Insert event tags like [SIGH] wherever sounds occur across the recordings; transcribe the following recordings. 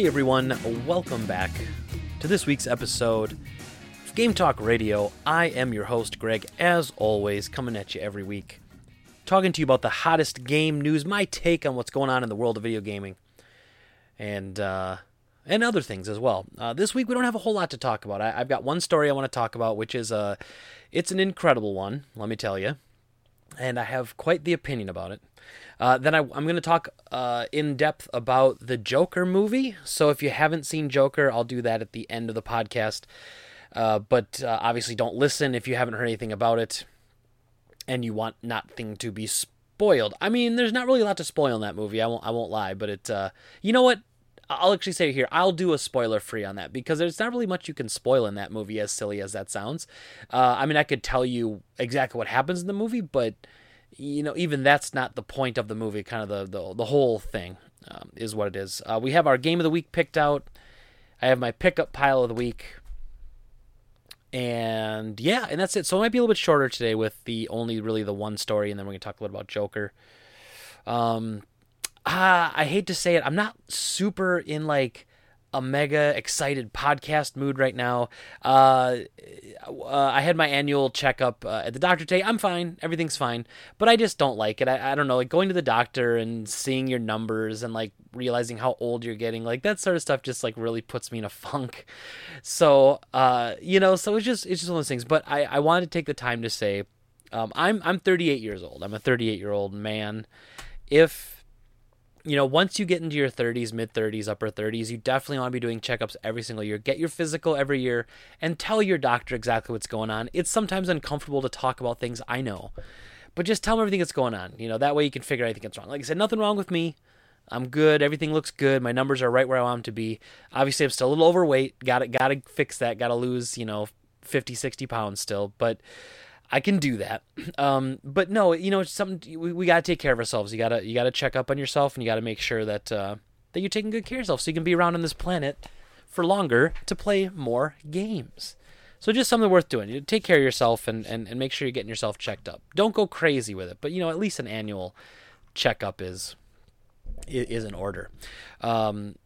Hey everyone, welcome back to this week's episode of Game Talk Radio. I am your host, Greg, as always, coming at you every week, talking to you about the hottest game news, my take on what's going on in the world of video gaming, and uh, and other things as well. Uh, this week we don't have a whole lot to talk about. I, have got one story I want to talk about, which is uh, it's an incredible one, let me tell you, and I have quite the opinion about it. Uh, then I, am going to talk uh, in depth about the Joker movie. So if you haven't seen Joker, I'll do that at the end of the podcast. Uh, but uh, obviously, don't listen if you haven't heard anything about it and you want nothing to be spoiled. I mean, there's not really a lot to spoil in that movie. I won't. I won't lie. But it. Uh, you know what? I'll actually say here, I'll do a spoiler free on that because there's not really much you can spoil in that movie, as silly as that sounds. I mean, I could tell you exactly what happens in the movie, but you know, even that's not the point of the movie. Kind of the the, the whole thing um, is what it is. Uh, we have our game of the week picked out. I have my pickup pile of the week, and yeah, and that's it. So it might be a little bit shorter today with the only really the one story, and then we're gonna talk a little about Joker. Um, ah, I hate to say it, I'm not super in like a mega excited podcast mood right now. Uh, uh, I had my annual checkup uh, at the doctor today. I'm fine. Everything's fine. But I just don't like it. I, I don't know. Like going to the doctor and seeing your numbers and like realizing how old you're getting, like that sort of stuff just like really puts me in a [LAUGHS] funk. So, uh, you know, so it's just, it's just one of those things. But I, I wanted to take the time to say, um, I'm, I'm 38 years old. I'm a 38 year old man. If, you know, once you get into your 30s, mid 30s, upper 30s, you definitely want to be doing checkups every single year. Get your physical every year and tell your doctor exactly what's going on. It's sometimes uncomfortable to talk about things, I know, but just tell them everything that's going on. You know, that way you can figure out anything that's wrong. Like I said, nothing wrong with me. I'm good. Everything looks good. My numbers are right where I want them to be. Obviously, I'm still a little overweight. Got to got to fix that. Got to lose, you know, 50, 60 pounds still. But I can do that. [CLEARS THROAT] Um, but no, you know, something we, we got to take care of ourselves. You gotta you gotta check up on yourself, and you gotta make sure that uh, that you're taking good care of yourself, so you can be around on this planet for longer to play more games. So just something worth doing. You take care of yourself and, and, and make sure you're getting yourself checked up. Don't go crazy with it, but you know, at least an annual checkup is is in order. Um,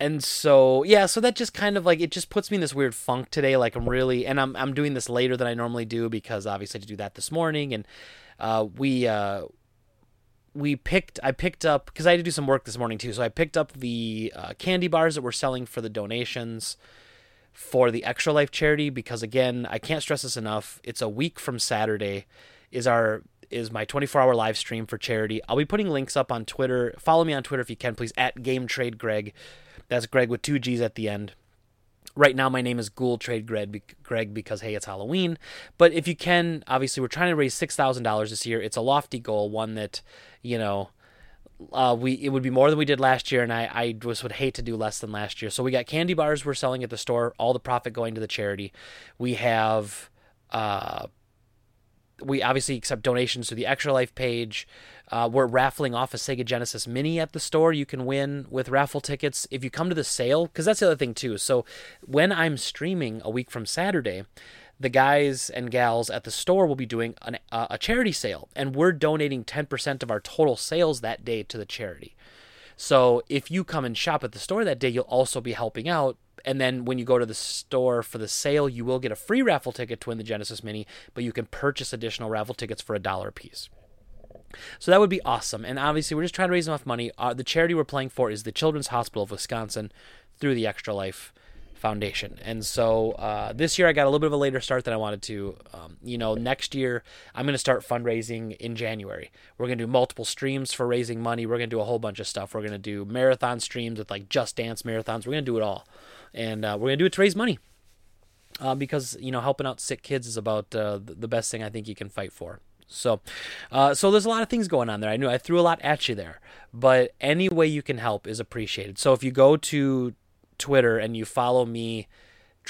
and so yeah so that just kind of like it just puts me in this weird funk today like i'm really and i'm, I'm doing this later than i normally do because obviously to do that this morning. And uh, we uh, we picked i picked up because i had to do some work this morning too. So i picked up the uh, candy bars that we're selling for the donations for the extra life charity because again i can't stress this enough. It's a week from saturday is our is my 24 hour live stream for charity. I'll be putting links up on twitter. Follow me on twitter if you can please at game trade greg that's Greg with two G's at the end. Right now, my name is Ghoul Trade Greg, because hey, it's Halloween. But if you can, obviously, we're trying to raise six thousand dollars this year. It's a lofty goal, one that you know uh, we it would be more than we did last year, and I I just would hate to do less than last year. So we got candy bars we're selling at the store, all the profit going to the charity. We have uh, we obviously accept donations to the Extra Life page. Uh, we're raffling off a Sega Genesis Mini at the store. You can win with raffle tickets if you come to the sale, because that's the other thing too. So when I'm streaming a week from Saturday, the guys and gals at the store will be doing an, uh, a charity sale, and we're donating 10% of our total sales that day to the charity. So if you come and shop at the store that day, you'll also be helping out and then when you go to the store for the sale, you will get a free raffle ticket to win the Genesis Mini, but you can purchase additional raffle tickets for a dollar a piece. So that would be awesome. And obviously, we're just trying to raise enough money. Uh, the charity we're playing for is the Children's Hospital of Wisconsin through the Extra Life Foundation. And so uh, this year, I got a little bit of a later start than I wanted to. Um, you know, next year, I'm going to start fundraising in January. We're going to do multiple streams for raising money. We're going to do a whole bunch of stuff. We're going to do marathon streams with like Just Dance marathons. We're going to do it all and uh, we're gonna do it to raise money. Uh, because you know helping out sick kids is about uh, the best thing I think you can fight for. So, uh, so there's a lot of things going on there. I knew I threw a lot at you there, but any way you can help is appreciated. So if you go to Twitter and you follow me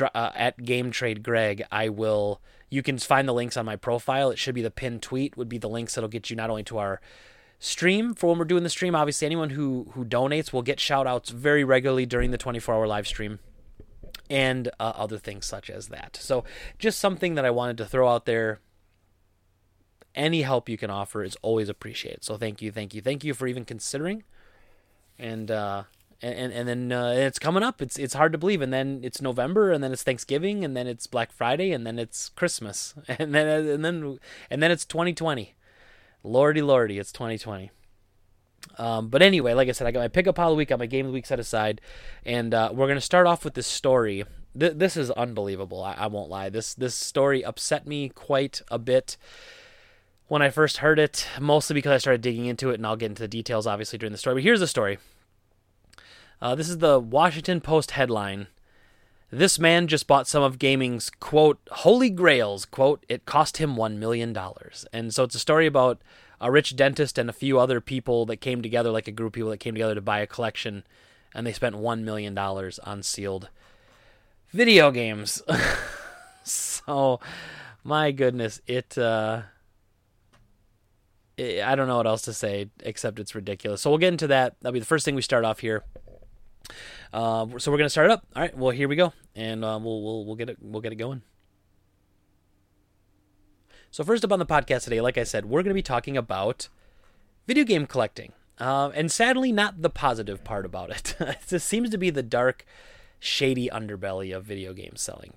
uh, at Game Trade Greg, I will. You can find the links on my profile. It should be the pinned tweet. Would be the links that'll get you not only to our stream for when we're doing the stream. Obviously, anyone who who donates will get shout outs very regularly during the 24 hour live stream and uh, other things such as that. So, just something that I wanted to throw out there. Any help you can offer is always appreciated. So, thank you, thank you, thank you for even considering. And uh, and and, then uh, it's coming up. It's it's hard to believe, and then it's November, and then it's Thanksgiving, and then it's Black Friday, and then it's Christmas, [LAUGHS] and then and then and then it's 2020. Lordy, lordy, it's 2020. Um, but anyway, like I said, I got my pickup of the week, I got my game of the week set aside, and uh, we're gonna start off with this story. Th- this is unbelievable. I-, I won't lie. This this story upset me quite a bit when I first heard it, mostly because I started digging into it, and I'll get into the details obviously during the story. But here's the story. Uh, this is the Washington Post headline. This man just bought some of gaming's quote holy grails quote. It cost him one million dollars, and so it's a story about a rich dentist and a few other people that came together, like a group of people that came together to buy a collection, and they spent one million dollars on sealed video games. [LAUGHS] so, my goodness, it. Uh, I don't know what else to say except it's ridiculous. So we'll get into that. That'll be the first thing we start off here. Uh, so we're gonna start it up. All right. Well, here we go, and uh, we'll we'll we'll get it we'll get it going. So first up on the podcast today, like I said, we're gonna be talking about video game collecting, uh, and sadly, not the positive part about it. [LAUGHS] this seems to be the dark, shady underbelly of video game selling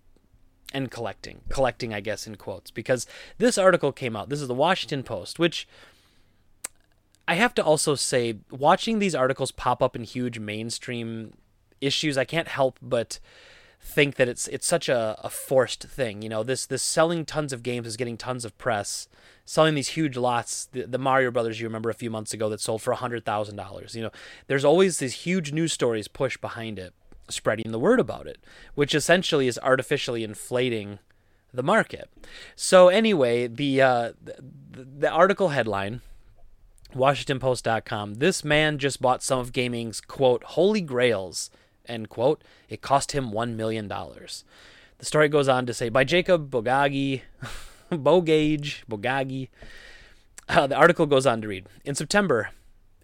and collecting. Collecting, I guess, in quotes, because this article came out. This is the Washington Post, which I have to also say, watching these articles pop up in huge mainstream issues, I can't help but think that it's it's such a, a forced thing. You know, this this selling tons of games is getting tons of press. Selling these huge lots, the, the Mario Brothers you remember a few months ago that sold for hundred thousand dollars. You know, there's always these huge news stories pushed behind it, spreading the word about it, which essentially is artificially inflating the market. So anyway, the uh, the, the article headline WashingtonPost.com. This man just bought some of gaming's quote holy grails end quote. It cost him one million dollars. The story goes on to say by Jacob Bogagi, [LAUGHS] Bogage Bogagi. Uh, the article goes on to read in September.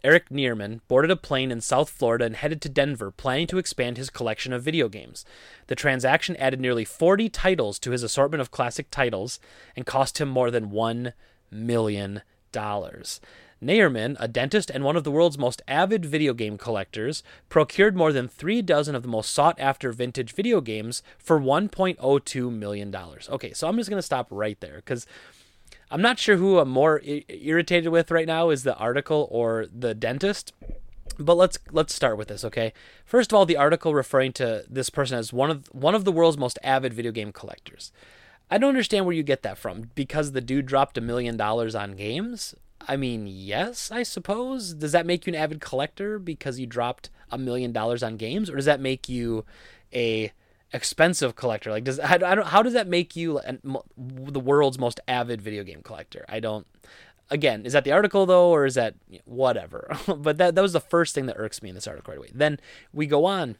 Eric Naierman boarded a plane in South Florida and headed to Denver, planning to expand his collection of video games. The transaction added nearly 40 titles to his assortment of classic titles and cost him more than $1 million. Naierman, a dentist and one of the world's most avid video game collectors, procured more than three dozen of the most sought after vintage video games for $1.02 million. Okay, so I'm just going to stop right there because I'm not sure who I'm more I- irritated with right now is the article or the dentist. But let's let's start with this, okay? First of all, the article referring to this person as one of one of the world's most avid video game collectors. I don't understand where you get that from because the dude dropped a million dollars on games. I mean, yes, I suppose. Does that make you an avid collector because you dropped a million dollars on games, or does that make you a expensive collector? Like, does I, don't how does that make you an, the world's most avid video game collector? I don't. Again, is that the article though, or is that whatever? [LAUGHS] but that that was the first thing that irks me in this article right away. Then we go on.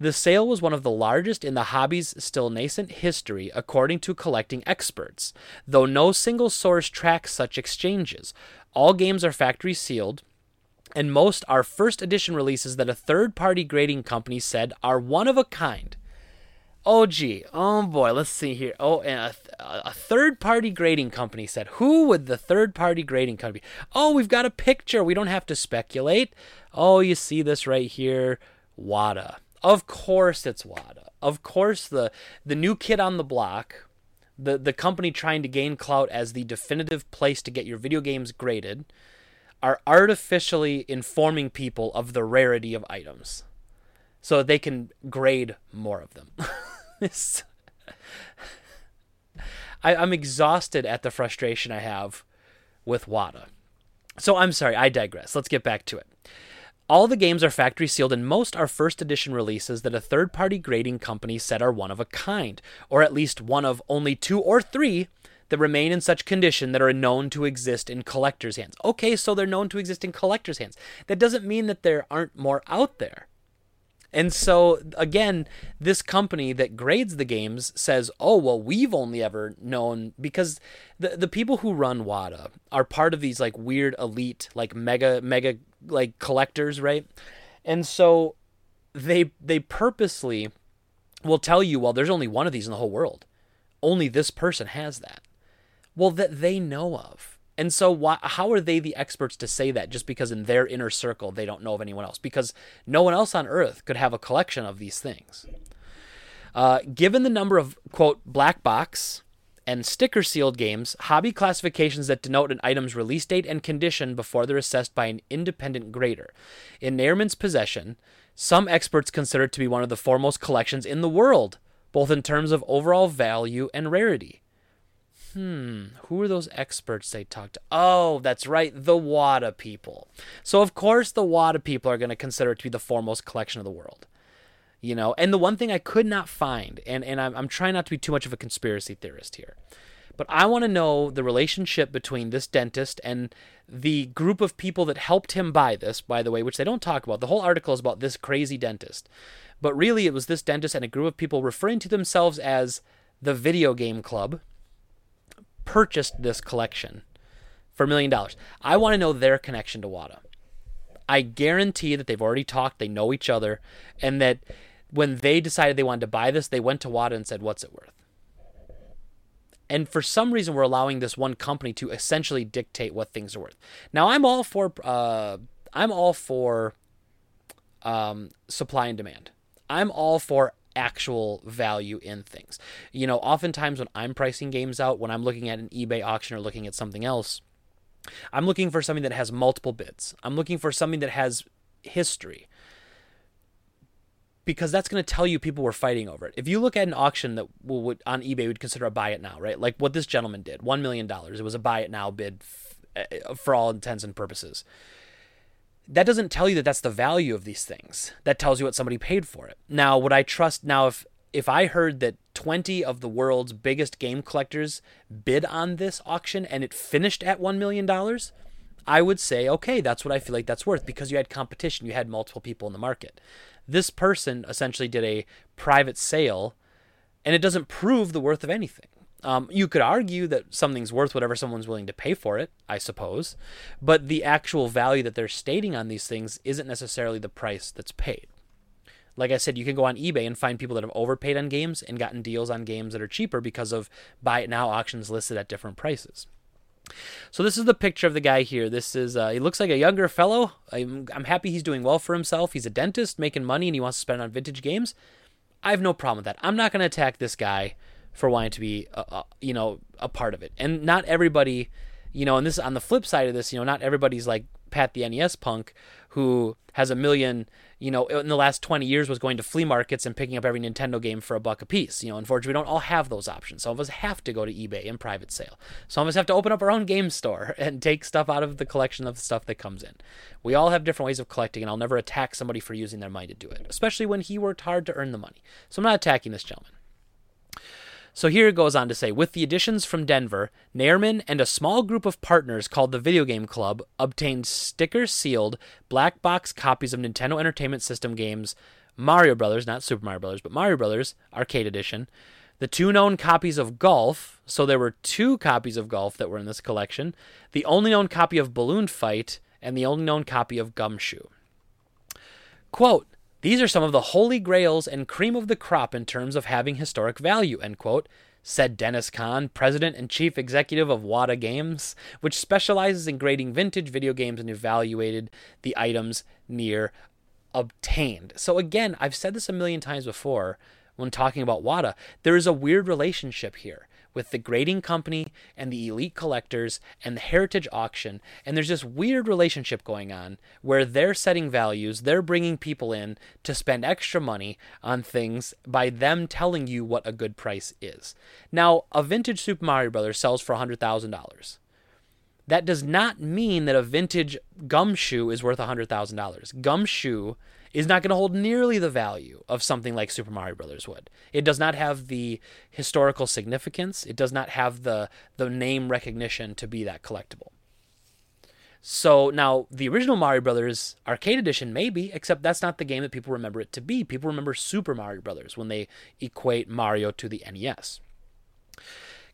The sale was one of the largest in the hobby's still nascent history, according to collecting experts. Though no single source tracks such exchanges, all games are factory sealed and most are first edition releases that a third party grading company said are one of a kind. Oh, gee. Oh, boy. Let's see here. Oh, and a, a third party grading company said, Who would the third party grading company be? Oh, we've got a picture. We don't have to speculate. Oh, you see this right here. WATA. Of course it's WATA. Of course the the new kid on the block, the the company trying to gain clout as the definitive place to get your video games graded, are artificially informing people of the rarity of items so they can grade more of them. [LAUGHS] I, I'm exhausted at the frustration I have with WATA. So I'm sorry, I digress. Let's get back to it. All the games are factory sealed, and most are first edition releases that a third party grading company said are one of a kind, or at least one of only two or three that remain in such condition that are known to exist in collectors' hands. Okay, so they're known to exist in collectors' hands. That doesn't mean that there aren't more out there. And so again, this company that grades the games says, "Oh, well, we've only ever known because the the people who run WATA are part of these like weird elite like mega mega like collectors, right? And so they they purposely will tell you, well, there's only one of these in the whole world. Only this person has that. Well, that they know of. And so, why, how are they the experts to say that just because in their inner circle they don't know of anyone else? Because no one else on earth could have a collection of these things. Uh, given the number of, quote, black box and sticker sealed games, hobby classifications that denote an item's release date and condition before they're assessed by an independent grader. In Naierman's possession, some experts consider it to be one of the foremost collections in the world, both in terms of overall value and rarity. Hmm, who are those experts they talked to? Oh, that's right, the WATA people. So, of course, the WATA people are going to consider it to be the foremost collection of the world. You know, and the one thing I could not find, and, and I'm, I'm trying not to be too much of a conspiracy theorist here, but I want to know the relationship between this dentist and the group of people that helped him buy this, by the way, which they don't talk about. The whole article is about this crazy dentist. But really, it was this dentist and a group of people referring to themselves as the Video Game Club purchased this collection for a million dollars. I want to know their connection to WATA. I guarantee that they've already talked, they know each other, and that when they decided they wanted to buy this, they went to WATA and said, What's it worth? And for some reason, we're allowing this one company to essentially dictate what things are worth. Now, I'm all for uh, I'm all for um, supply and demand. I'm all for actual value in things. You know, oftentimes when I'm pricing games out, when I'm looking at an eBay auction or looking at something else, I'm looking for something that has multiple bids. I'm looking for something that has history because that's going to tell you people were fighting over it. If you look at an auction that would on eBay would consider a buy it now, right? Like what this gentleman did, one million dollars. It was a buy it now bid f- eh, for all intents and purposes. That doesn't tell you that that's the value of these things. That tells you what somebody paid for it. Now, would I trust now if if I heard that 20 of the world's biggest game collectors bid on this auction and it finished at 1 million dollars, I would say, okay, that's what I feel like that's worth because you had competition, you had multiple people in the market. This person essentially did a private sale, and it doesn't prove the worth of anything. Um, you could argue that something's worth whatever someone's willing to pay for it, I suppose, but the actual value that they're stating on these things isn't necessarily the price that's paid. Like I said, you can go on eBay and find people that have overpaid on games and gotten deals on games that are cheaper because of buy it now auctions listed at different prices. So this is the picture of the guy here. This is uh, he looks like a younger fellow. I'm, I'm happy he's doing well for himself. He's a dentist making money and he wants to spend on vintage games. I have no problem with that. I'm not going to attack this guy for wanting to be, a, a, you know, a part of it. And not everybody, you know, and this on the flip side of this, you know, not everybody's like Pat the NES punk who has a million, you know, in the last 20 years was going to flea markets and picking up every Nintendo game for a buck a piece. You know, unfortunately, we don't all have those options. Some of us have to go to eBay and private sale. Some of us have to open up our own game store [LAUGHS] and take stuff out of the collection of stuff that comes in. We all have different ways of collecting, and I'll never attack somebody for using their money to do it, especially when he worked hard to earn the money. So I'm not attacking this gentleman. So here it goes on to say with the additions from Denver, Naierman and a small group of partners called the Video Game Club obtained sticker sealed black box copies of Nintendo Entertainment System games Mario Brothers, not Super Mario Brothers, but Mario Brothers Arcade Edition, the two known copies of Golf, so there were two copies of Golf that were in this collection, the only known copy of Balloon Fight, and the only known copy of Gumshoe. Quote, these are some of the holy grails and cream of the crop in terms of having historic value, end quote, said Deniz Kahn, president and chief executive of WATA Games, which specializes in grading vintage video games and evaluated the items near obtained. So again, I've said this a million times before when talking about WATA, There is a weird relationship here with the grading company and the elite collectors and the heritage auction. And there's this weird relationship going on where they're setting values, they're bringing people in to spend extra money on things by them telling you what a good price is. Now, a vintage Super Mario Brothers sells for $100,000. That does not mean that a vintage gumshoe is worth $100,000. Gumshoe is not going to hold nearly the value of something like Super Mario Brothers would. It does not have the historical significance. It does not have the the name recognition to be that collectible. So now the original Mario Brothers arcade edition maybe, except that's not the game that people remember it to be. People remember Super Mario Brothers when they equate Mario to the NES.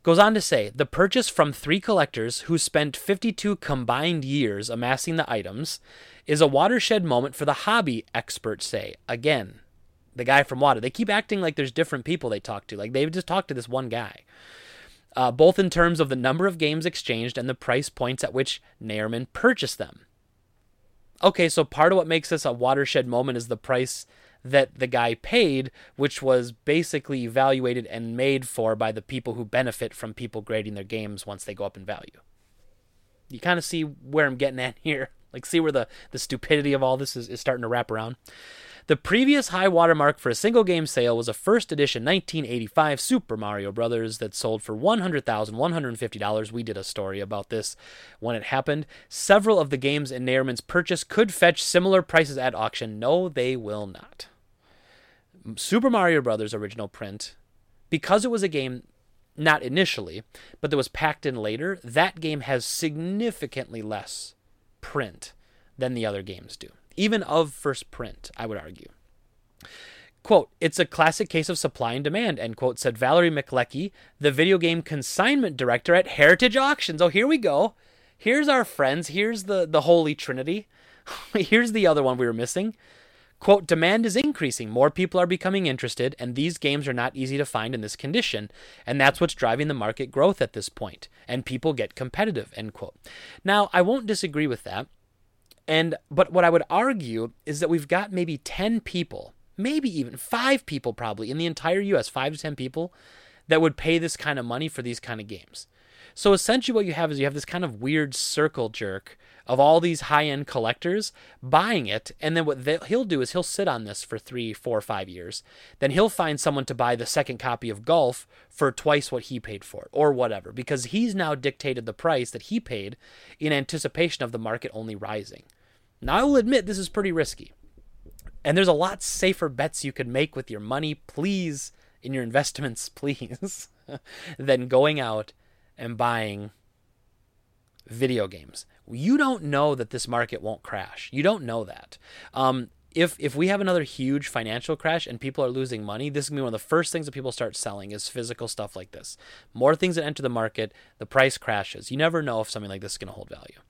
Goes on to say the purchase from three collectors who spent 52 combined years amassing the items is a watershed moment for the hobby, experts say. Again, the guy from WATA. They keep acting like there's different people they talk to. Like they've just talked to this one guy. uh, both in terms of the number of games exchanged and the price points at which Naierman purchased them. Okay, so part of what makes this a watershed moment is the price that the guy paid, which was basically evaluated and made for by the people who benefit from people grading their games once they go up in value. You kind of see where I'm getting at here. Like, see where the, the stupidity of all this is, is starting to wrap around. The previous high watermark for a single game sale was a first edition 1985 Super Mario Brothers that sold for $100,150. We did a story about this when it happened. Several of the games in Naierman's purchase could fetch similar prices at auction. No, they will not. Super Mario Brothers original print, because it was a game not initially, but that was packed in later, that game has significantly less print than the other games do even of first print, I would argue. Quote, it's a classic case of supply and demand, end quote, said Valerie McLeckie, the video game consignment director at Heritage Auctions. Oh, here we go. Here's our friends. Here's the, the Holy Trinity. [LAUGHS] Here's the other one we were missing. Quote, demand is increasing. More people are becoming interested, and these games are not easy to find in this condition. And that's what's driving the market growth at this point. And people get competitive, end quote. Now, I won't disagree with that. And but what I would argue is that we've got maybe 10 people, maybe even 5 people probably in the entire US, 5 to 10 people that would pay this kind of money for these kind of games. So essentially what you have is you have this kind of weird circle jerk of all these high-end collectors buying it. And then what he'll do is he'll sit on this for three four five years. Then he'll find someone to buy the second copy of golf for twice what he paid for it or whatever because he's now dictated the price that he paid in anticipation of the market only rising. Now, I will admit this is pretty risky. And there's a lot safer bets you could make with your money, please, in your investments, [LAUGHS] please, than going out and buying video games. You don't know that this market won't crash. You don't know that. Um, if if we have another huge financial crash and people are losing money, this is gonna be one of the first things that people start selling is physical stuff like this. More things that enter the market, the price crashes. You never know if something like this is gonna hold value.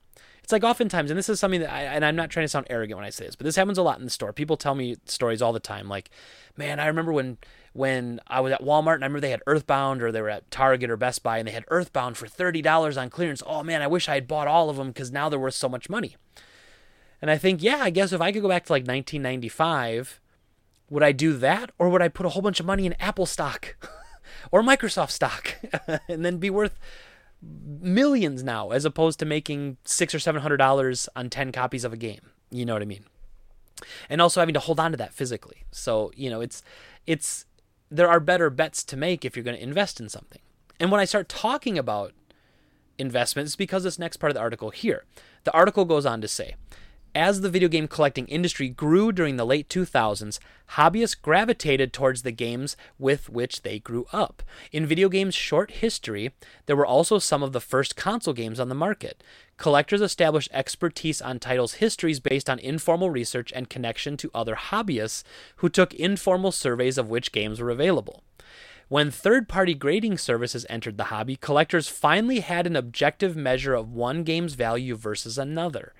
It's like oftentimes, and this is something that I, and I'm not trying to sound arrogant when I say this, but this happens a lot in the store. People tell me stories all the time, like, man, I remember when when I was at Walmart and I remember they had Earthbound or they were at Target or Best Buy and they had Earthbound for $30 on clearance. Oh man, I wish I had bought all of them because now they're worth so much money. And I think, yeah, I guess if I could go back to like 1995, would I do that or would I put a whole bunch of money in Apple stock [LAUGHS] or Microsoft stock [LAUGHS] and then be worth millions now as opposed to making six or seven hundred dollars on 10 copies of a game. You know what i mean? And also having to hold on to that physically. So you know it's it's there are better bets to make if you're going to invest in something. And when i start talking about investments because this next part of the article here. The article goes on to say as the video game collecting industry grew during the late 2000s, hobbyists gravitated towards the games with which they grew up. In video games' short history, there were also some of the first console games on the market. Collectors established expertise on titles' histories based on informal research and connection to other hobbyists who took informal surveys of which games were available. When third party grading services entered the hobby, collectors finally had an objective measure of one game's value versus another.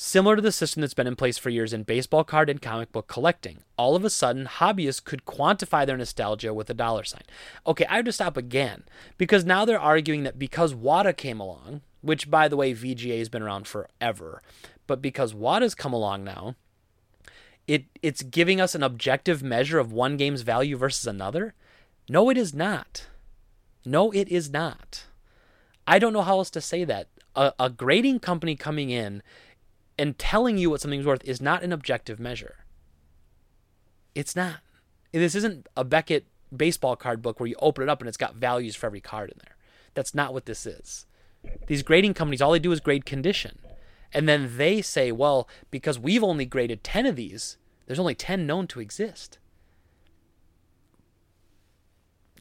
Similar to the system that's been in place for years in baseball card and comic book collecting, all of a sudden, hobbyists could quantify their nostalgia with a dollar sign. Okay, I have to stop again because now they're arguing that because WATA came along, which by the way, VGA has been around forever, but because WATA's come along now, it it's giving us an objective measure of one game's value versus another. No, it is not. No, it is not. I don't know how else to say that. A, a grading company coming in and telling you what something's worth is not an objective measure. It's not. This isn't a Beckett baseball card book where you open it up and it's got values for every card in there. That's not what this is. These grading companies, all they do is grade condition. And then they say, well, because we've only graded 10 of these, there's only 10 known to exist.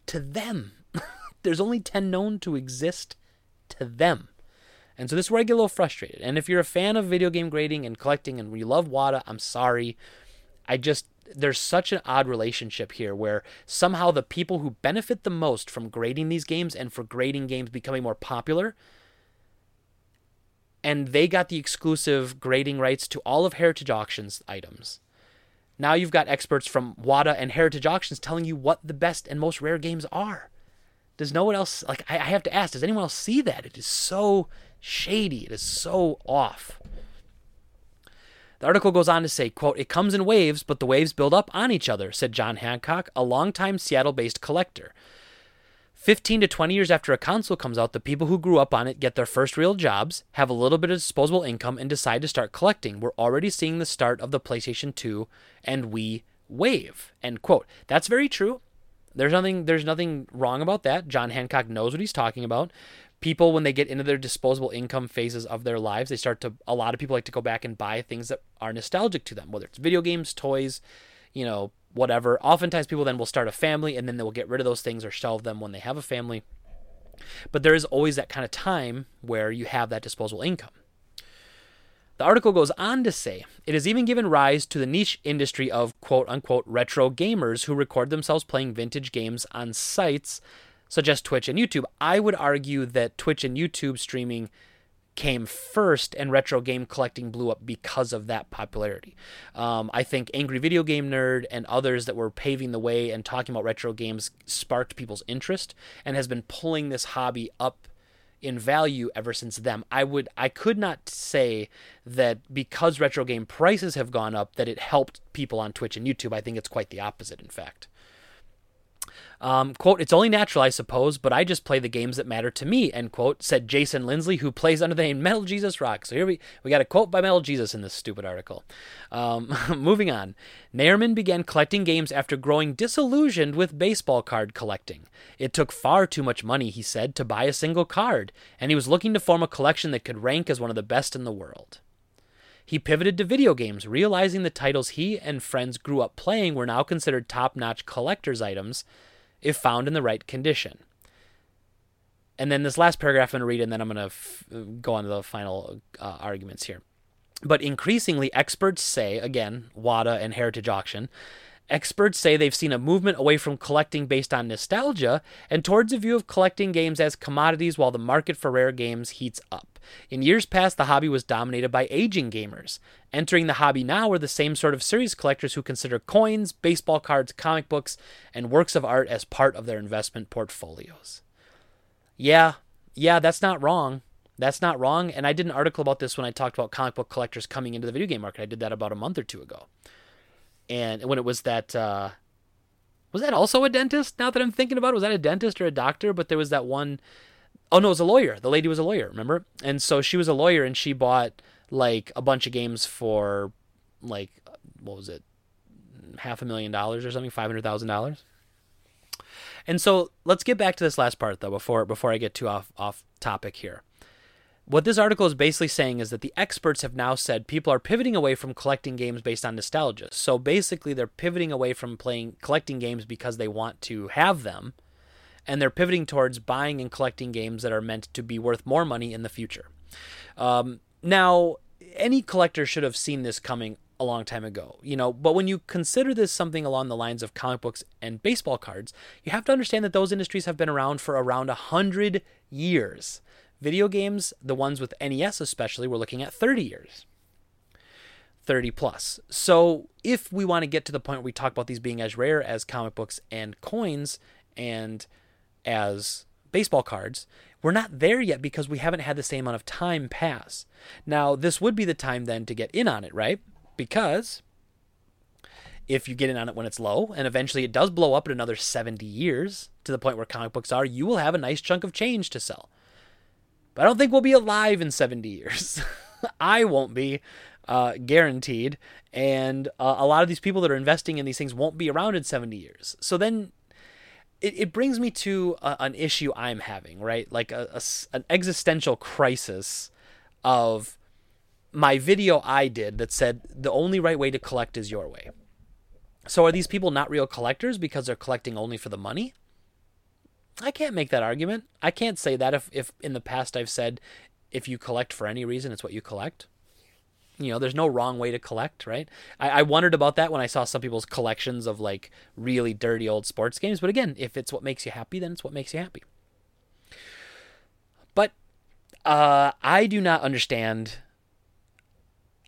To them, [LAUGHS] there's only 10 known to exist to them. And so this is where I get a little frustrated. And if you're a fan of video game grading and collecting and you love WATA, I'm sorry. I just there's such an odd relationship here where somehow the people who benefit the most from grading these games and for grading games becoming more popular and they got the exclusive grading rights to all of Heritage Auctions items. Now you've got experts from WATA and Heritage Auctions telling you what the best and most rare games are. Does no one else like? I, I have to ask. Does anyone else see that? It is so shady. It is so off. The article goes on to say, quote, It comes in waves, but the waves build up on each other, said John Hancock, a longtime Seattle based collector. 15 to 20 years after a console comes out, the people who grew up on it get their first real jobs, have a little bit of disposable income, and decide to start collecting. We're already seeing the start of the PlayStation 2 and Wii wave. End quote. That's very true. There's nothing there's nothing wrong about that. John Hancock knows what he's talking about. People when they get into their disposable income phases of their lives, they start to a lot of people like to go back and buy things that are nostalgic to them, whether it's video games, toys, you know, whatever. Oftentimes people then will start a family and then they will get rid of those things or shelve them when they have a family. But there is always that kind of time where you have that disposable income. The article goes on to say it has even given rise to the niche industry of quote unquote retro gamers who record themselves playing vintage games on sites such as Twitch and YouTube. I would argue that Twitch and YouTube streaming came first and retro game collecting blew up because of that popularity. Um, I think Angry Video Game Nerd and others that were paving the way and talking about retro games sparked people's interest and has been pulling this hobby up in value ever since them. I would I could not say that because retro game prices have gone up that it helped people on Twitch and YouTube. I think it's quite the opposite in fact. Um, quote, it's only natural, I suppose, but I just play the games that matter to me, end quote, said Jason Lindsley, who plays under the name Metal Jesus Rock. So here we, we got a quote by Metal Jesus in this stupid article. Um, [LAUGHS] moving on. Naierman began collecting games after growing disillusioned with baseball card collecting. It took far too much money, he said, to buy a single card, and he was looking to form a collection that could rank as one of the best in the world. He pivoted to video games, realizing the titles he and friends grew up playing were now considered top notch collector's items if found in the right condition. And then this last paragraph I'm going to read, and then I'm going to f- go on to the final uh, arguments here. But increasingly, experts say, again, WATA and Heritage Auction, experts say they've seen a movement away from collecting based on nostalgia and towards a view of collecting games as commodities while the market for rare games heats up. In years past, the hobby was dominated by aging gamers. Entering the hobby now are the same sort of serious collectors who consider coins, baseball cards, comic books, and works of art as part of their investment portfolios. Yeah, yeah, that's not wrong. That's not wrong. And I did an article about this when I talked about comic book collectors coming into the video game market. I did that about a month or two ago. And when it was that, uh, was that also a dentist? Now that I'm thinking about it, was that a dentist or a doctor? But there was that one Oh no, it was a lawyer. The lady was a lawyer, remember? And so she was a lawyer and she bought like a bunch of games for like what was it? Half a million dollars or something, five hundred thousand dollars. And so let's get back to this last part though before before I get too off off topic here. What this article is basically saying is that the experts have now said people are pivoting away from collecting games based on nostalgia. So basically they're pivoting away from playing collecting games because they want to have them and they're pivoting towards buying and collecting games that are meant to be worth more money in the future. Um, now, any collector should have seen this coming a long time ago, you know, but when you consider this something along the lines of comic books and baseball cards, you have to understand that those industries have been around for around a hundred years. Video games, the ones with NES especially, we're looking at 30 years. 30 plus. So, if we want to get to the point where we talk about these being as rare as comic books and coins and as baseball cards, we're not there yet because we haven't had the same amount of time pass. Now, this would be the time then to get in on it, right? Because if you get in on it when it's low and eventually it does blow up in another 70 years to the point where comic books are, you will have a nice chunk of change to sell. But I don't think we'll be alive in 70 years. [LAUGHS] I won't be, uh, guaranteed. And uh, a lot of these people that are investing in these things won't be around in 70 years. So then it, it brings me to a, an issue I'm having, right? Like a, a, an existential crisis of my video I did that said the only right way to collect is your way. So are these people not real collectors because they're collecting only for the money? I can't make that argument. I can't say that if, if in the past I've said if you collect for any reason, it's what you collect you know, there's no wrong way to collect, right? I, I wondered about that when I saw some people's collections of like really dirty old sports games. But again, if it's what makes you happy, then it's what makes you happy. But uh, I do not understand.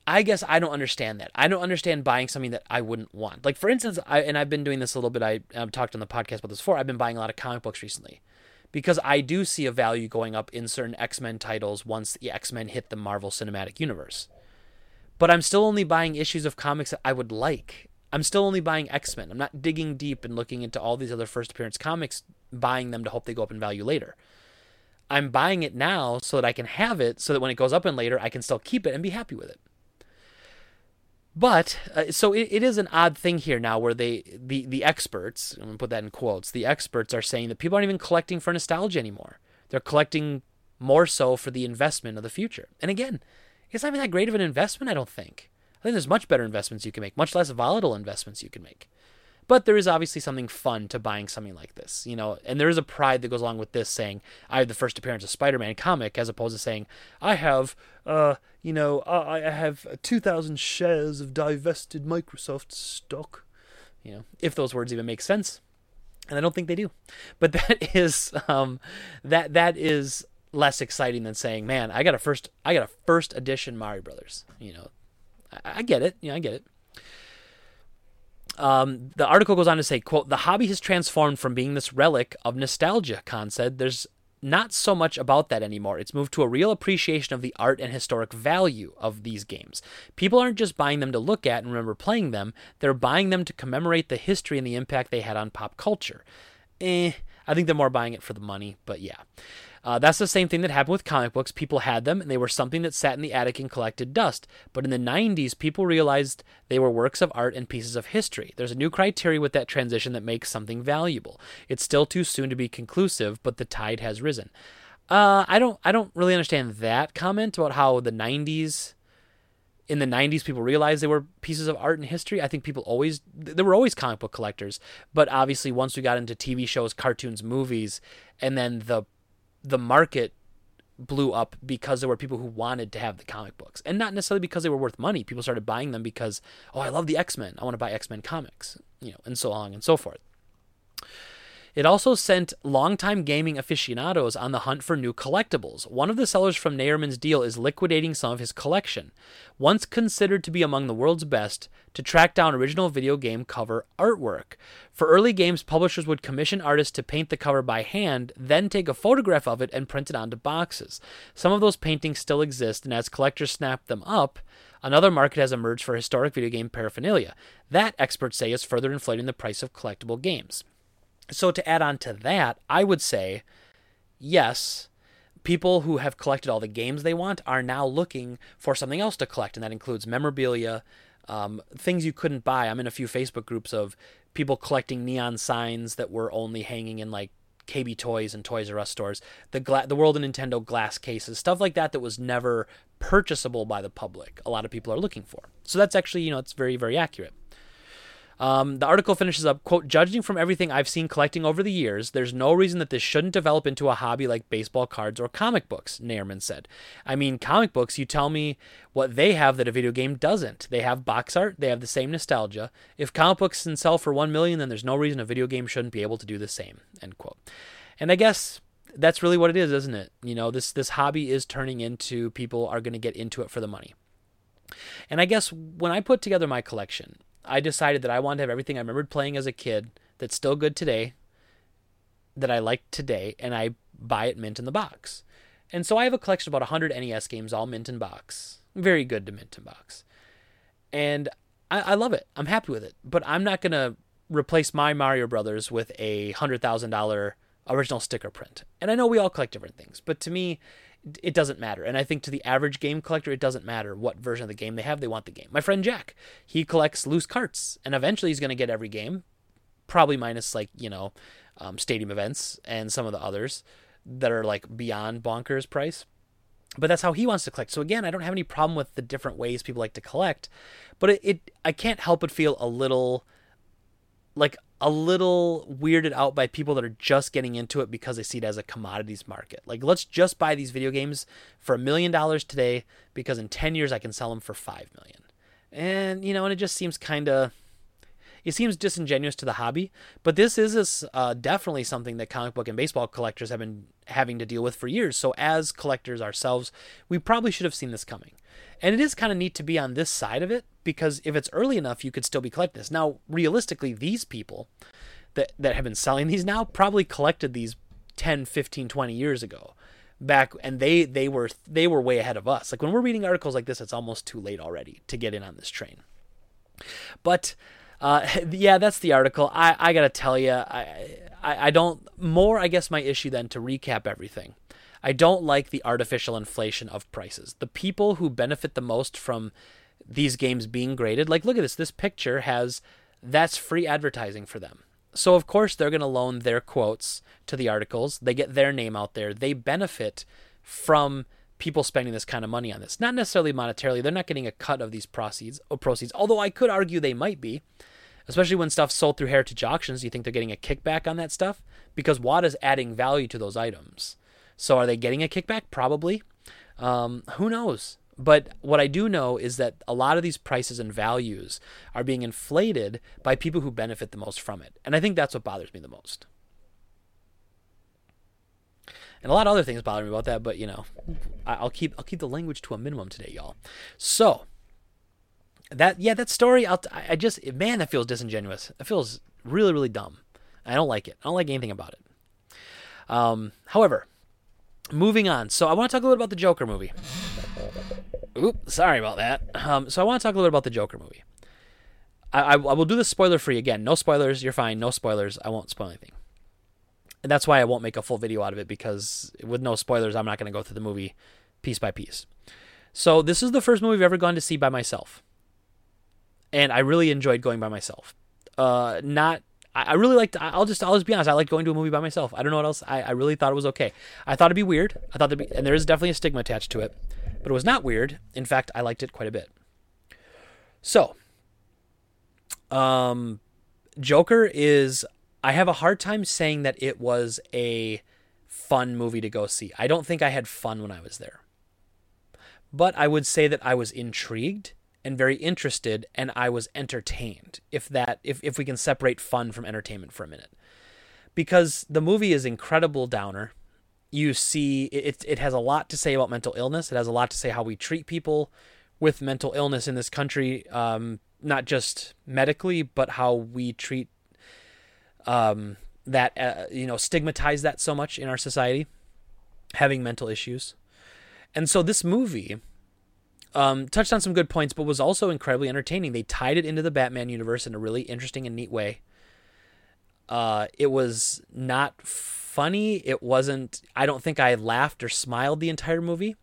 I guess I don't understand that. I don't understand buying something that I wouldn't want. Like for instance, I and I've been doing this a little bit. I, I've talked on the podcast about this before. I've been buying a lot of comic books recently because I do see a value going up in certain X Men titles once the X Men hit the Marvel Cinematic Universe. But I'm still only buying issues of comics that I would like. I'm still only buying X Men. I'm not digging deep and looking into all these other first appearance comics, buying them to hope they go up in value later. I'm buying it now so that I can have it, so that when it goes up in later, I can still keep it and be happy with it. But uh, so it, it is an odd thing here now where they the the experts I'm gonna put that in quotes the experts are saying that people aren't even collecting for nostalgia anymore. They're collecting more so for the investment of the future. And again, it's not even that great of an investment. I don't think. I think there's much better investments you can make, much less volatile investments you can make. But there is obviously something fun to buying something like this, you know, and there is a pride that goes along with this saying, I have the first appearance of Spider Man comic, as opposed to saying, I have, uh, you know, I I have 2,000 shares of divested Microsoft stock, you know, if those words even make sense. And I don't think they do. But [LAUGHS] that is, um, that, that is less exciting than saying, man, I got a first, I got a first edition Mario Brothers, you know, I, I get it. You know, I get it. Um, the article goes on to say, quote, the hobby has transformed from being this relic of nostalgia, Kahn said. There's not so much about that anymore. It's moved to a real appreciation of the art and historic value of these games. People aren't just buying them to look at and remember playing them, they're buying them to commemorate the history and the impact they had on pop culture. Eh, I think they're more buying it for the money, but yeah. Uh, that's the same thing that happened with comic books. People had them, and they were something that sat in the attic and collected dust. But in the 90s, people realized they were works of art and pieces of history. There's a new criteria with that transition that makes something valuable. It's still too soon to be conclusive, but the tide has risen. Uh, I don't, I don't really understand that comment about how the 90s in the 90s people realized they were pieces of art and history i think people always there were always comic book collectors but obviously once we got into tv shows cartoons movies and then the the market blew up because there were people who wanted to have the comic books. And not necessarily because they were worth money. People started buying them because oh i love the x-men. I want to buy x-men comics you know and so on and so forth it also sent longtime gaming aficionados on the hunt for new collectibles. One of the sellers from Naierman's deal is liquidating some of his collection. Once considered to be among the world's best, to track down original video game cover artwork. For early games, publishers would commission artists to paint the cover by hand, then take a photograph of it and print it onto boxes. Some of those paintings still exist, and as collectors snap them up, another market has emerged for historic video game paraphernalia. That, experts say, is further inflating the price of collectible games. So to add on to that, I would say yes, people who have collected all the games they want are now looking for something else to collect, and that includes memorabilia, um, things you couldn't buy. I'm in a few Facebook groups of people collecting neon signs that were only hanging in like KB Toys and Toys R Us stores, the gla- the World of Nintendo glass cases, stuff like that that was never purchasable by the public. A lot of people are looking for. So that's actually, you know, it's very very accurate. Um, the article finishes up, quote, judging from everything I've seen collecting over the years, there's no reason that this shouldn't develop into a hobby like baseball cards or comic books, Naierman said. I mean, comic books, you tell me what they have that a video game doesn't. They have box art, they have the same nostalgia. If comic books can sell for one million, then there's no reason a video game shouldn't be able to do the same, end quote. And I guess that's really what it is, isn't it? You know, this this hobby is turning into people are going to get into it for the money. And I guess when I put together my collection, I decided that I wanted to have everything I remembered playing as a kid that's still good today, that I like today, and I buy it mint in the box. And so I have a collection of about 100 NES games, all mint in box. Very good to mint in box. And I, I love it. I'm happy with it. But I'm not going to replace my Mario Brothers with a $100,000 original sticker print. And I know we all collect different things, but to me, it doesn't matter. And I think to the average game collector, it doesn't matter what version of the game they have. They want the game. My friend Jack, he collects loose carts, and eventually he's going to get every game, probably minus like you know, um, stadium events and some of the others that are like beyond bonkers price. But that's how he wants to collect. So again, I don't have any problem with the different ways people like to collect, but it, it I can't help but feel a little like a little weirded out by people that are just getting into it because they see it as a commodities market. Like, let's just buy these video games for a million dollars today because in 10 years I can sell them for 5 million. And, you know, and it just seems kind of. It seems disingenuous to the hobby, but this is uh, definitely something that comic book and baseball collectors have been having to deal with for years. So, as collectors ourselves, we probably should have seen this coming. And it is kind of neat to be on this side of it because if it's early enough, you could still be collecting this. Now, realistically, these people that, that have been selling these now probably collected these 10, 15, 20 years ago. Back and they they were they were way ahead of us. Like when we're reading articles like this, it's almost too late already to get in on this train. But uh, [LAUGHS] yeah, that's the article. I, I gotta tell you, I, I I don't more. I guess my issue then to recap everything. I don't like the artificial inflation of prices. The people who benefit the most from these games being graded, like look at this. This picture has that's free advertising for them. So of course they're going to loan their quotes to the articles. They get their name out there. They benefit from people spending this kind of money on this. Not necessarily monetarily. They're not getting a cut of these proceeds or proceeds. Although I could argue they might be. Especially when stuff's sold through heritage auctions, you think they're getting a kickback on that stuff? Because WATA's adding value to those items. So are they getting a kickback? Probably. Um, who knows? But what I do know is that a lot of these prices and values are being inflated by people who benefit the most from it. And I think that's what bothers me the most. And a lot of other things bother me about that, but you know, I'll keep I'll keep the language to a minimum today, y'all. So that yeah, that story I'll, I just man, that feels disingenuous. It feels really really dumb. I don't like it. I don't like anything about it. Um, however, moving on. So I want to talk a little about the Joker movie. Oop, sorry about that. Um, so I want to talk a little bit about the Joker movie. I, I, I will do this spoiler free again. No spoilers. You're fine. No spoilers. I won't spoil anything. And that's why I won't make a full video out of it because with no spoilers, I'm not going to go through the movie piece by piece. So this is the first movie I've ever gone to see by myself, and I really enjoyed going by myself. Uh, not I really liked. I'll just I'll just be honest. I like going to a movie by myself. I don't know what else. I, I really thought it was okay. I thought it'd be weird. I thought be, and there is definitely a stigma attached to it, but it was not weird. In fact, I liked it quite a bit. So, um, Joker is. I have a hard time saying that it was a fun movie to go see. I don't think I had fun when I was there, but I would say that I was intrigued and very interested and I was entertained if that if, if we can separate fun from entertainment for a minute because the movie is incredible downer you see it it has a lot to say about mental illness it has a lot to say how we treat people with mental illness in this country um, not just medically but how we treat um, that uh, you know stigmatize that so much in our society having mental issues and so this movie um, touched on some good points, but was also incredibly entertaining. They tied it into the Batman universe in a really interesting and neat way. Uh, it was not funny. It wasn't. I don't think I laughed or smiled the entire movie.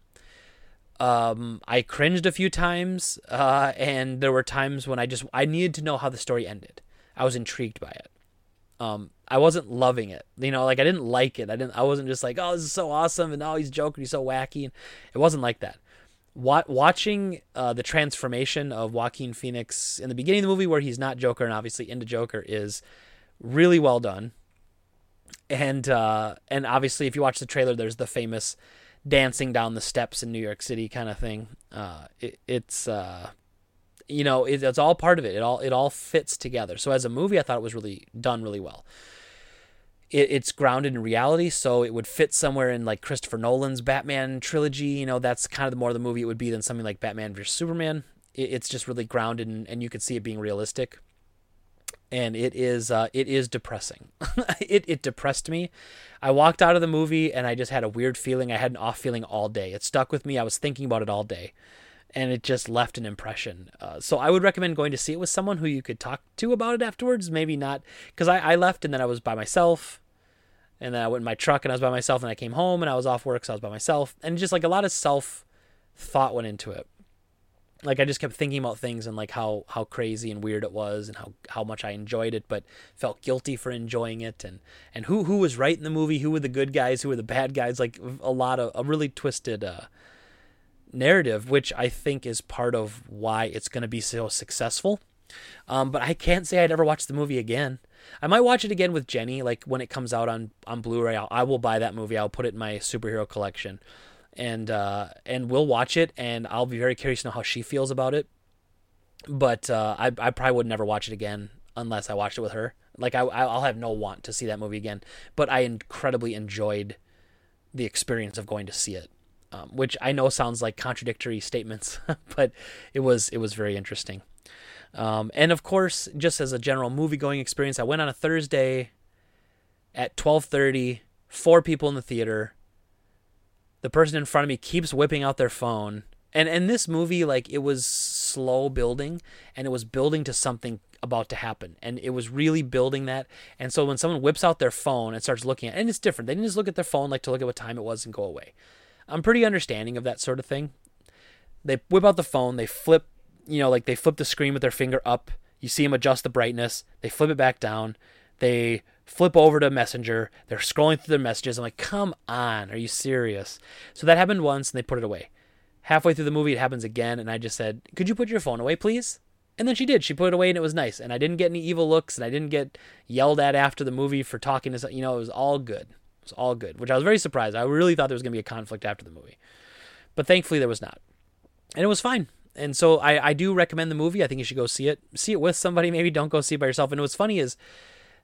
Um, I cringed a few times, uh, and there were times when I just I needed to know how the story ended. I was intrigued by it. Um, I wasn't loving it. You know, like I didn't like it. I didn't. I wasn't just like, oh, this is so awesome, and oh, he's Joker, he's so wacky. And it wasn't like that watching uh, the transformation of Joaquin Phoenix in the beginning of the movie, where he's not Joker and obviously into Joker, is really well done. And uh, and obviously, if you watch the trailer, there's the famous dancing down the steps in New York City kind of thing. Uh, it, it's uh, you know it, it's all part of it. It all it all fits together. So as a movie, I thought it was really done really well it, it's grounded in reality, so it would fit somewhere in like Christopher Nolan's Batman trilogy. You know, that's kind of the more the movie it would be than something like Batman vs Superman. It, it's just really grounded, and, and you could see it being realistic. And it is uh, it is depressing. [LAUGHS] it it depressed me. I walked out of the movie and I just had a weird feeling. I had an off feeling all day. It stuck with me. I was thinking about it all day and it just left an impression. Uh, so I would recommend going to see it with someone who you could talk to about it afterwards. Maybe not because I, I left and then I was by myself, and then I went in my truck and I was by myself, and I came home and I was off work, so I was by myself, and just like a lot of self thought went into it. Like I just kept thinking about things and like how how crazy and weird it was and how how much I enjoyed it, but felt guilty for enjoying it and and who who was right in the movie, who were the good guys, who were the bad guys, like a lot of a really twisted. Uh, narrative, which I think is part of why it's going to be so successful. Um, but I can't say I'd ever watch the movie again. I might watch it again with Jenny, like when it comes out on on Blu-ray. I'll, I will buy that movie. I'll put it in my superhero collection, and uh, and we'll watch it. And I'll be very curious to know how she feels about it. But uh, I I probably would never watch it again unless I watched it with her. Like I I'll have no want to see that movie again. But I incredibly enjoyed the experience of going to see it um, which I know sounds like contradictory statements, [LAUGHS] but it was it was very interesting. Um, and of course, just as a general movie going experience, I went on a Thursday at 12:30, four people in the theater. The person in front of me keeps whipping out their phone. And and this movie like it was slow building and it was building to something about to happen. And it was really building that. And so when someone whips out their phone and starts looking at and it's different. They didn't just look at their phone like to look at what time it was and go away. I'm pretty understanding of that sort of thing. They whip out the phone they flip you know like they flip the screen with their finger up. You see them adjust the brightness. They flip it back down. They flip over to messenger they're scrolling through their messages i'm like come on are you serious so that happened once and they put it away halfway through the movie it happens again and i just said could you put your phone away please and then she did. She put it away and it was nice. And I didn't get any evil looks and I didn't get yelled at after the movie for talking to, you know, it was all good. It was all good, which I was very surprised. I really thought there was going to be a conflict after the movie. But thankfully there was not. And it was fine. And so I, I do recommend the movie. I think you should go see it. See it with somebody. [LAUGHS] Maybe don't go see it by yourself. And what's funny is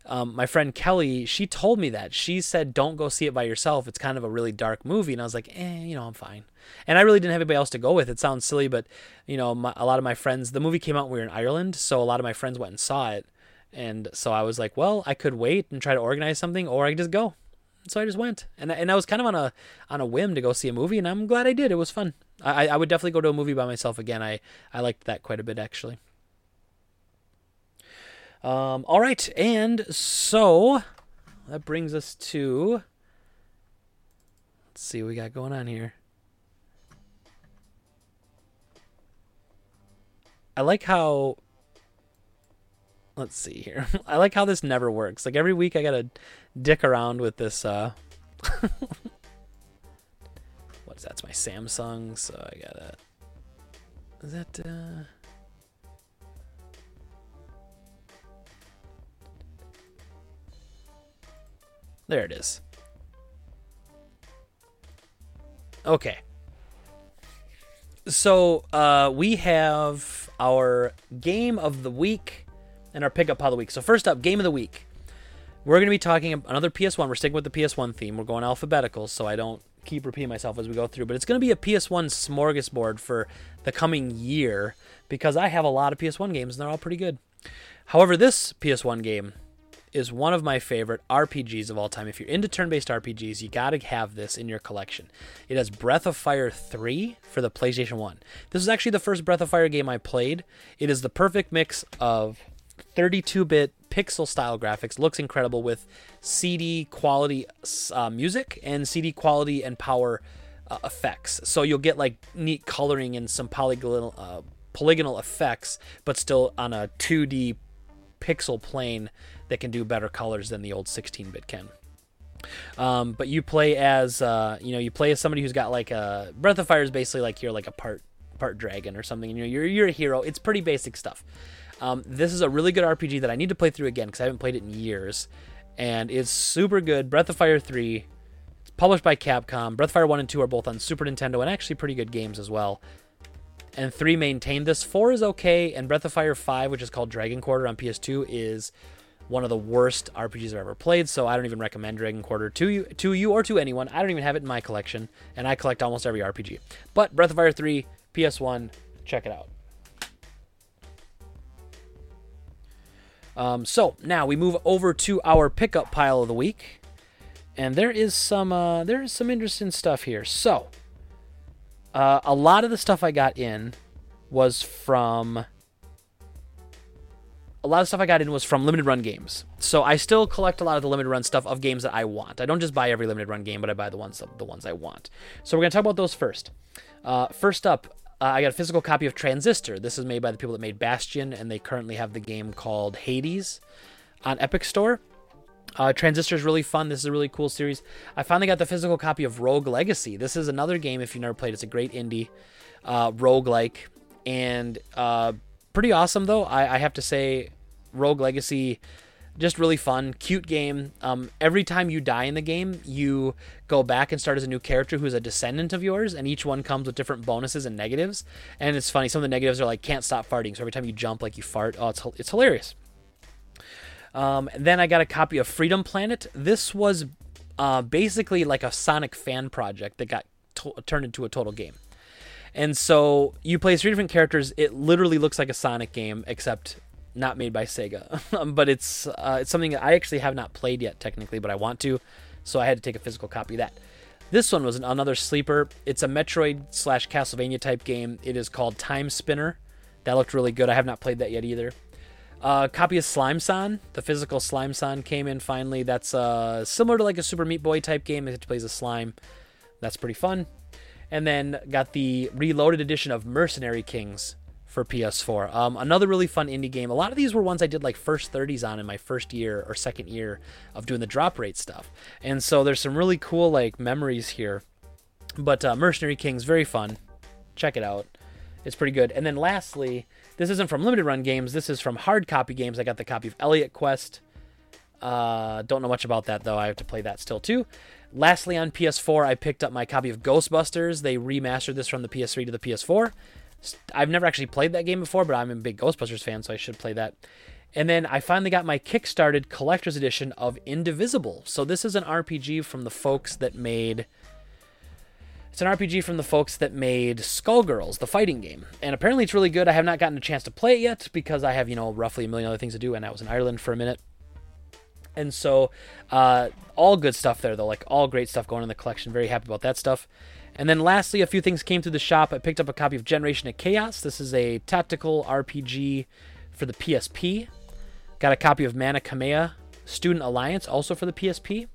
um, my friend Kelly, she told me that. She said, don't go see it by yourself. It's kind of a really dark movie. And I was like, eh, you know, I'm fine. And I really didn't have anybody else to go with. It sounds silly, but, you know, my, a lot of my friends, the movie came out when we were in Ireland. So a lot of my friends went and saw it. And so I was like, well, I could wait and try to organize something, or I could just go. So I just went, and and I was kind of on a on a whim to go see a movie, and I'm glad I did. It was fun. I I would definitely go to a movie by myself again. I I liked that quite a bit actually. Um, all right, and so that brings us to. Let's see what we got going on here. I like how. Let's see here. [LAUGHS] I like how this never works. Like every week, I gotta dick around with this. Uh, [LAUGHS] what's that's my Samsung, so I gotta. Is that? Uh, There it is. Okay. So uh, we have our game of the week and our pickup of the week. So first up, game of the week. We're going to be talking another PS1. We're sticking with the PS1 theme. We're going alphabetical, so I don't keep repeating myself as we go through. But it's going to be a PS1 smorgasbord for the coming year because I have a lot of PS1 games and they're all pretty good. However, this PS1 game is one of my favorite RPGs of all time. If you're into turn based RPGs, you got to have this in your collection. It has Breath of Fire 3 for the PlayStation 1. This is actually the first Breath of Fire game I played. It is the perfect mix of 32 bit pixel style graphics, looks incredible with CD quality uh, music and CD quality and power uh, effects. So you'll get like neat coloring and some polygonal. Uh, polygonal effects, but still on a 2D pixel plane that can do better colors than the old 16-bit can. Um, but you play as uh, you know you play as somebody who's got like a Breath of Fire is basically like you're like a part part dragon or something. And You know you're you're a hero. It's pretty basic stuff. Um, this is a really good RPG that I need to play through again because I haven't played it in years, and it's super good. Breath of Fire 3, it's published by Capcom. Breath of Fire 1 and 2 are both on Super Nintendo and actually pretty good games as well. And 3 maintained this. 4 is okay, and Breath of Fire 5, which is called Dragon Quarter on PS2, is one of the worst RPGs I've ever played, so I don't even recommend Dragon Quarter to you, to you or to anyone. I don't even have it in my collection, and I collect almost every RPG. But Breath of Fire 3, PS1, check it out. Um, so now we move over to our pickup pile of the week, and there is some uh, there is some interesting stuff here. So uh, a lot of the stuff I got in was from a lot of stuff I got in was from limited run games. So I still collect a lot of the limited run stuff of games that I want. I don't just buy every limited run game, but I buy the ones the ones I want. So we're gonna talk about those first. Uh, first up, uh, I got a physical copy of Transistor. This is made by the people that made Bastion, and they currently have the game called Hades on Epic Store. Uh, Transistor is really fun. This is a really cool series. I finally got the physical copy of Rogue Legacy. This is another game if you've never played. It's a great indie uh, rogue like and uh, pretty awesome though. I, I have to say, Rogue Legacy, just really fun, cute game. Um, every time you die in the game, you go back and start as a new character who's a descendant of yours, and each one comes with different bonuses and negatives. And it's funny. Some of the negatives are like can't stop farting, so every time you jump, like you fart. Oh, it's it's hilarious. Um, then I got a copy of Freedom Planet. This was uh, basically like a Sonic fan project that got to- turned into a total game. And so you play three different characters. It literally looks like a Sonic game, except not made by Sega. [LAUGHS] but it's uh, it's something that I actually have not played yet, technically, but I want to. so I had to take a physical copy of that. This one was another sleeper. It's a Metroid slash Castlevania type game. It is called Timespinner. That looked really good. I have not played that yet either. Uh, copy of Slime-san, the physical Slime-san came in finally. That's uh, similar to like a Super Meat Boy type game. It plays a slime. That's pretty fun. And then got the reloaded edition of Mercenary Kings for PS4. Um, another really fun indie game. A lot of these were ones I did like first 30s on in my first year or second year of doing the drop rate stuff. And so there's some really cool like memories here. But uh, Mercenary Kings, very fun. Check it out. It's pretty good. And then lastly, this isn't from limited run games. This is from hard copy games. I got the copy of Elliot Quest. Uh, don't know much about that though. I have to play that still too. Lastly, on PS4, I picked up my copy of Ghostbusters. They remastered this from the PS3 to the PS4. I've never actually played that game before, but I'm a big Ghostbusters fan, so I should play that. And then I finally got my Kickstarted collector's edition of Indivisible. So this is an RPG from the folks that made it's an RPG from the folks that made Skullgirls, the fighting game. And apparently it's really good. I have not gotten a chance to play it yet because I have, you know, roughly a million other things to do and I was in Ireland for a minute. And so uh, all good stuff there though, like all great stuff going in the collection. Very happy about that stuff. And then lastly, a few things came through the shop. I picked up a copy of Generation of Chaos. This is a tactical RPG for the PSP. Got a copy of Mana Khemia Student Alliance also for the PSP.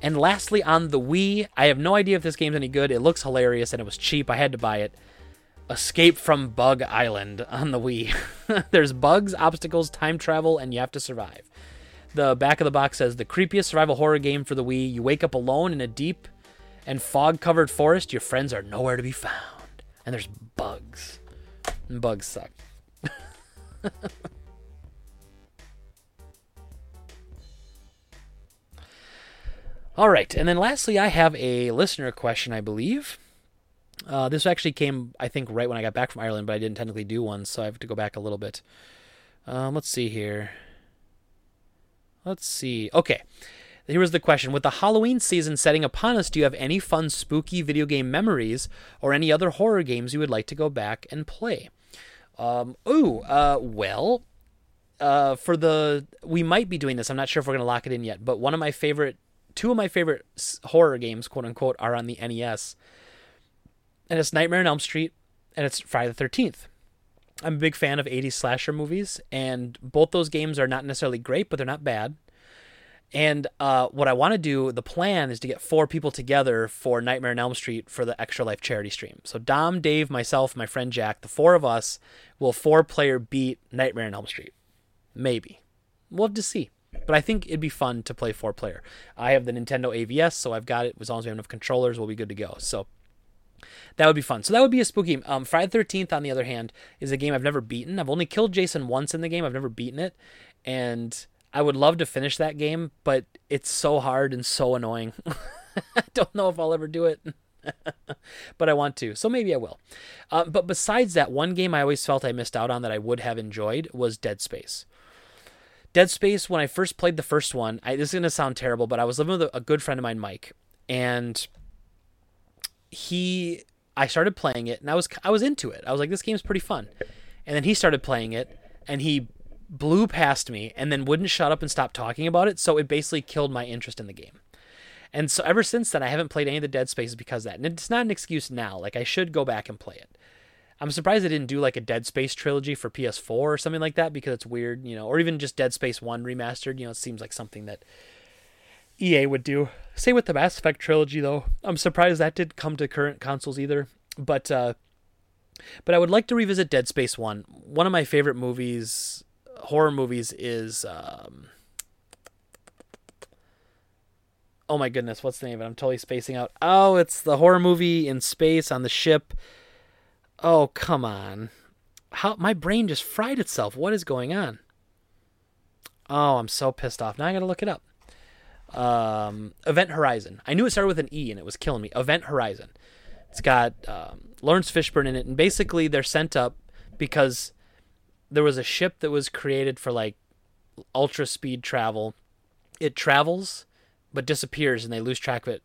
And lastly, on the Wii, I have no idea if this game's any good. It looks hilarious and it was cheap. I had to buy it. Escape from Bug Island on the Wii. [LAUGHS] There's bugs, obstacles, time travel, and you have to survive. The back of the box says the creepiest survival horror game for the Wii. You wake up alone in a deep and fog covered forest. Your friends are nowhere to be found. And there's bugs. And bugs suck. [LAUGHS] All right, and then lastly, I have a listener question, I believe. Uh, this actually came, I think, right when I got back from Ireland, but I didn't technically do one, so I have to go back a little bit. Um, let's see here. Let's see. Okay, here was the question: With the Halloween season setting upon us, do you have any fun, spooky video game memories, or any other horror games you would like to go back and play? Um, ooh, uh, well, uh, for the we might be doing this. I'm not sure if we're gonna lock it in yet, but one of my favorite two of my favorite horror games, quote unquote, are on the NES. And it's Nightmare on Elm Street and it's Friday the 13th. I'm a big fan of 80s slasher movies, and both those games are not necessarily great, but they're not bad. And uh, what I want to do, the plan is to get four people together for Nightmare on Elm Street for the Extra Life charity stream. So Dom, Dave, myself, my friend Jack, the four of us will four player beat Nightmare on Elm Street. Maybe. We'll have to see. But I think it'd be fun to play four player. I have the Nintendo AVS, so I've got it. As long as we have enough controllers, we'll be good to go. So that would be fun. So that would be a spooky game. Um, Friday Thirteenth, on the other hand, is a game I've never beaten. I've only killed Jason once in the game. I've never beaten it, and I would love to finish that game, but it's so hard and so annoying. [LAUGHS] I don't know if I'll ever do it. [LAUGHS] but I want to, so maybe I will. Uh, but besides that, one game I always felt I missed out on that I would have enjoyed was Dead Space. Dead Space, when I first played the first one, I, this is going to sound terrible, but I was living with a, a good friend of mine, Mike, and he, I started playing it, and I was, I was into it. I was like, this game's pretty fun. And then he started playing it, and he blew past me, and then wouldn't shut up and stop talking about it. So it basically killed my interest in the game. And so ever since then, I haven't played any of the Dead Spaces because that. And it's not an excuse now. Like I should go back and play it. I'm surprised they didn't do like a Dead Space trilogy for PS4 or something like that because it's weird, you know, or even just Dead Space 1 remastered. You know, it seems like something that EA would do. Same with the Mass Effect trilogy, though. I'm surprised that didn't come to current consoles either. But, uh, but I would like to revisit Dead Space 1. One of my favorite movies, horror movies, is. Um, oh my goodness, what's the name of it? I'm totally spacing out. Oh, it's the horror movie in space on the ship Oh, come on. How my brain just fried itself. What is going on? Oh, I'm so pissed off. Now I got to look it up. Um, Event Horizon. I knew it started with an E and it was killing me. Event Horizon. It's got um, Laurence Fishburne in it, and basically they're sent up because there was a ship that was created for like ultra speed travel. It travels but disappears, and they lose track of it,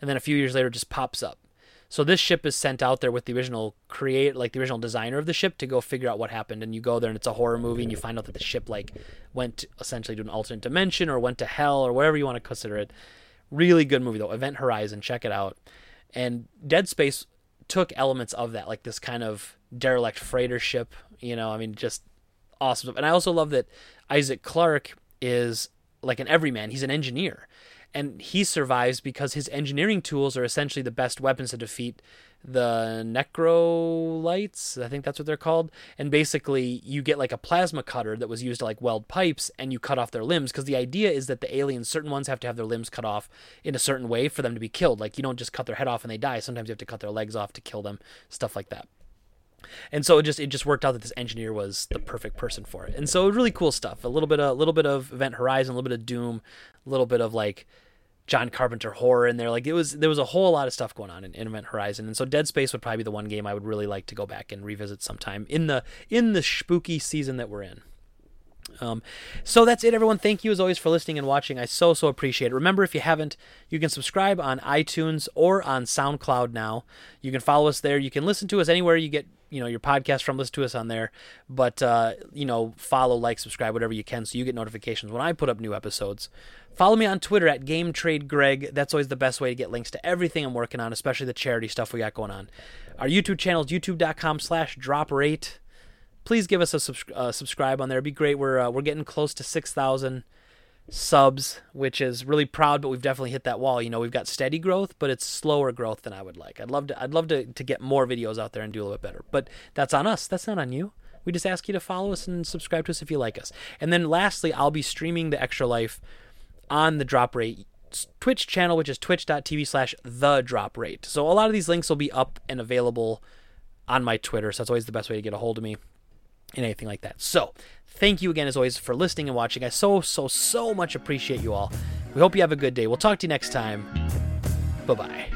and then a few years later, it just pops up. So this ship is sent out there with the original create like the original designer of the ship to go figure out what happened and you go there and it's a horror movie and you find out that the ship like went essentially to an alternate dimension or went to hell or whatever you want to consider it. Really good movie though. Event Horizon, check it out. And Dead Space took elements of that, like this kind of derelict freighter ship. You know, I mean, just awesome. And I also love that Isaac Clarke is like an everyman. He's an engineer, and he survives because his engineering tools are essentially the best weapons to defeat the necrolites i think that's what they're called. And basically you get like a plasma cutter that was used to like weld pipes and you cut off their limbs because the idea is that the aliens certain ones have to have their limbs cut off in a certain way for them to be killed. Like you don't just cut their head off and they die. Sometimes you have to cut their legs off to kill them stuff like that. And so it just it just worked out that this engineer was the perfect person for it. And so really cool stuff. A little bit a little bit of event horizon a little bit of doom a little bit of like John Carpenter horror in there. Like it was there was a whole lot of stuff going on in, in Event Horizon, and so Dead Space would probably be the one game I would really like to go back and revisit sometime in the in the spooky season that we're in. Um, so that's it, everyone. Thank you as always for listening and watching. I so so appreciate it. Remember, if you haven't, you can subscribe on iTunes or on SoundCloud now. You can follow us there. You can listen to us anywhere you get you know your podcast from listen to us on there but uh, you know follow like subscribe whatever you can so you get notifications when i put up new episodes Follow me on Twitter at Game Trade Greg. That's always the best way to get links to everything I'm working on, especially the charity stuff we got going on. Our YouTube channel is youtube.com slash drop rate. Please give us a subs- uh, subscribe on there. It'd be great. We're, uh, we're getting close to 6,000 subs, which is really proud, but we've definitely hit that wall. You know, we've got steady growth, but it's slower growth than I would like. I'd love to, I'd love to, to get more videos out there and do a little bit better, but that's on us. That's not on you. We just ask you to follow us and subscribe to us if you like us. And then lastly, I'll be streaming the Extra Life on the drop rate Twitch channel, which is twitch.tv slash the drop rate. So a lot of these links will be up and available on my Twitter. So that's always the best way to get a hold of me anything like that. So thank you again, as always, for listening and watching. I so, so, so much appreciate you all. We hope you have a good day. We'll talk to you next time. Bye bye.